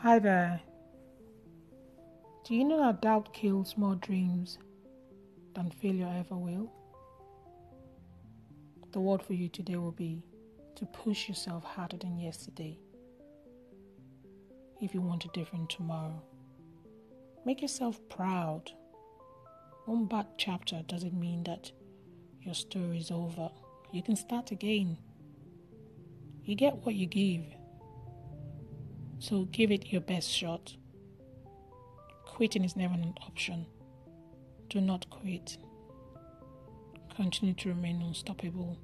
Hi there. Do you know that doubt kills more dreams than failure ever will? The word for you today will be to push yourself harder than yesterday if you want a different tomorrow. Make yourself proud. One bad chapter doesn't mean that your story is over. You can start again. You get what you give. So give it your best shot. Quitting is never an option. Do not quit. Continue to remain unstoppable.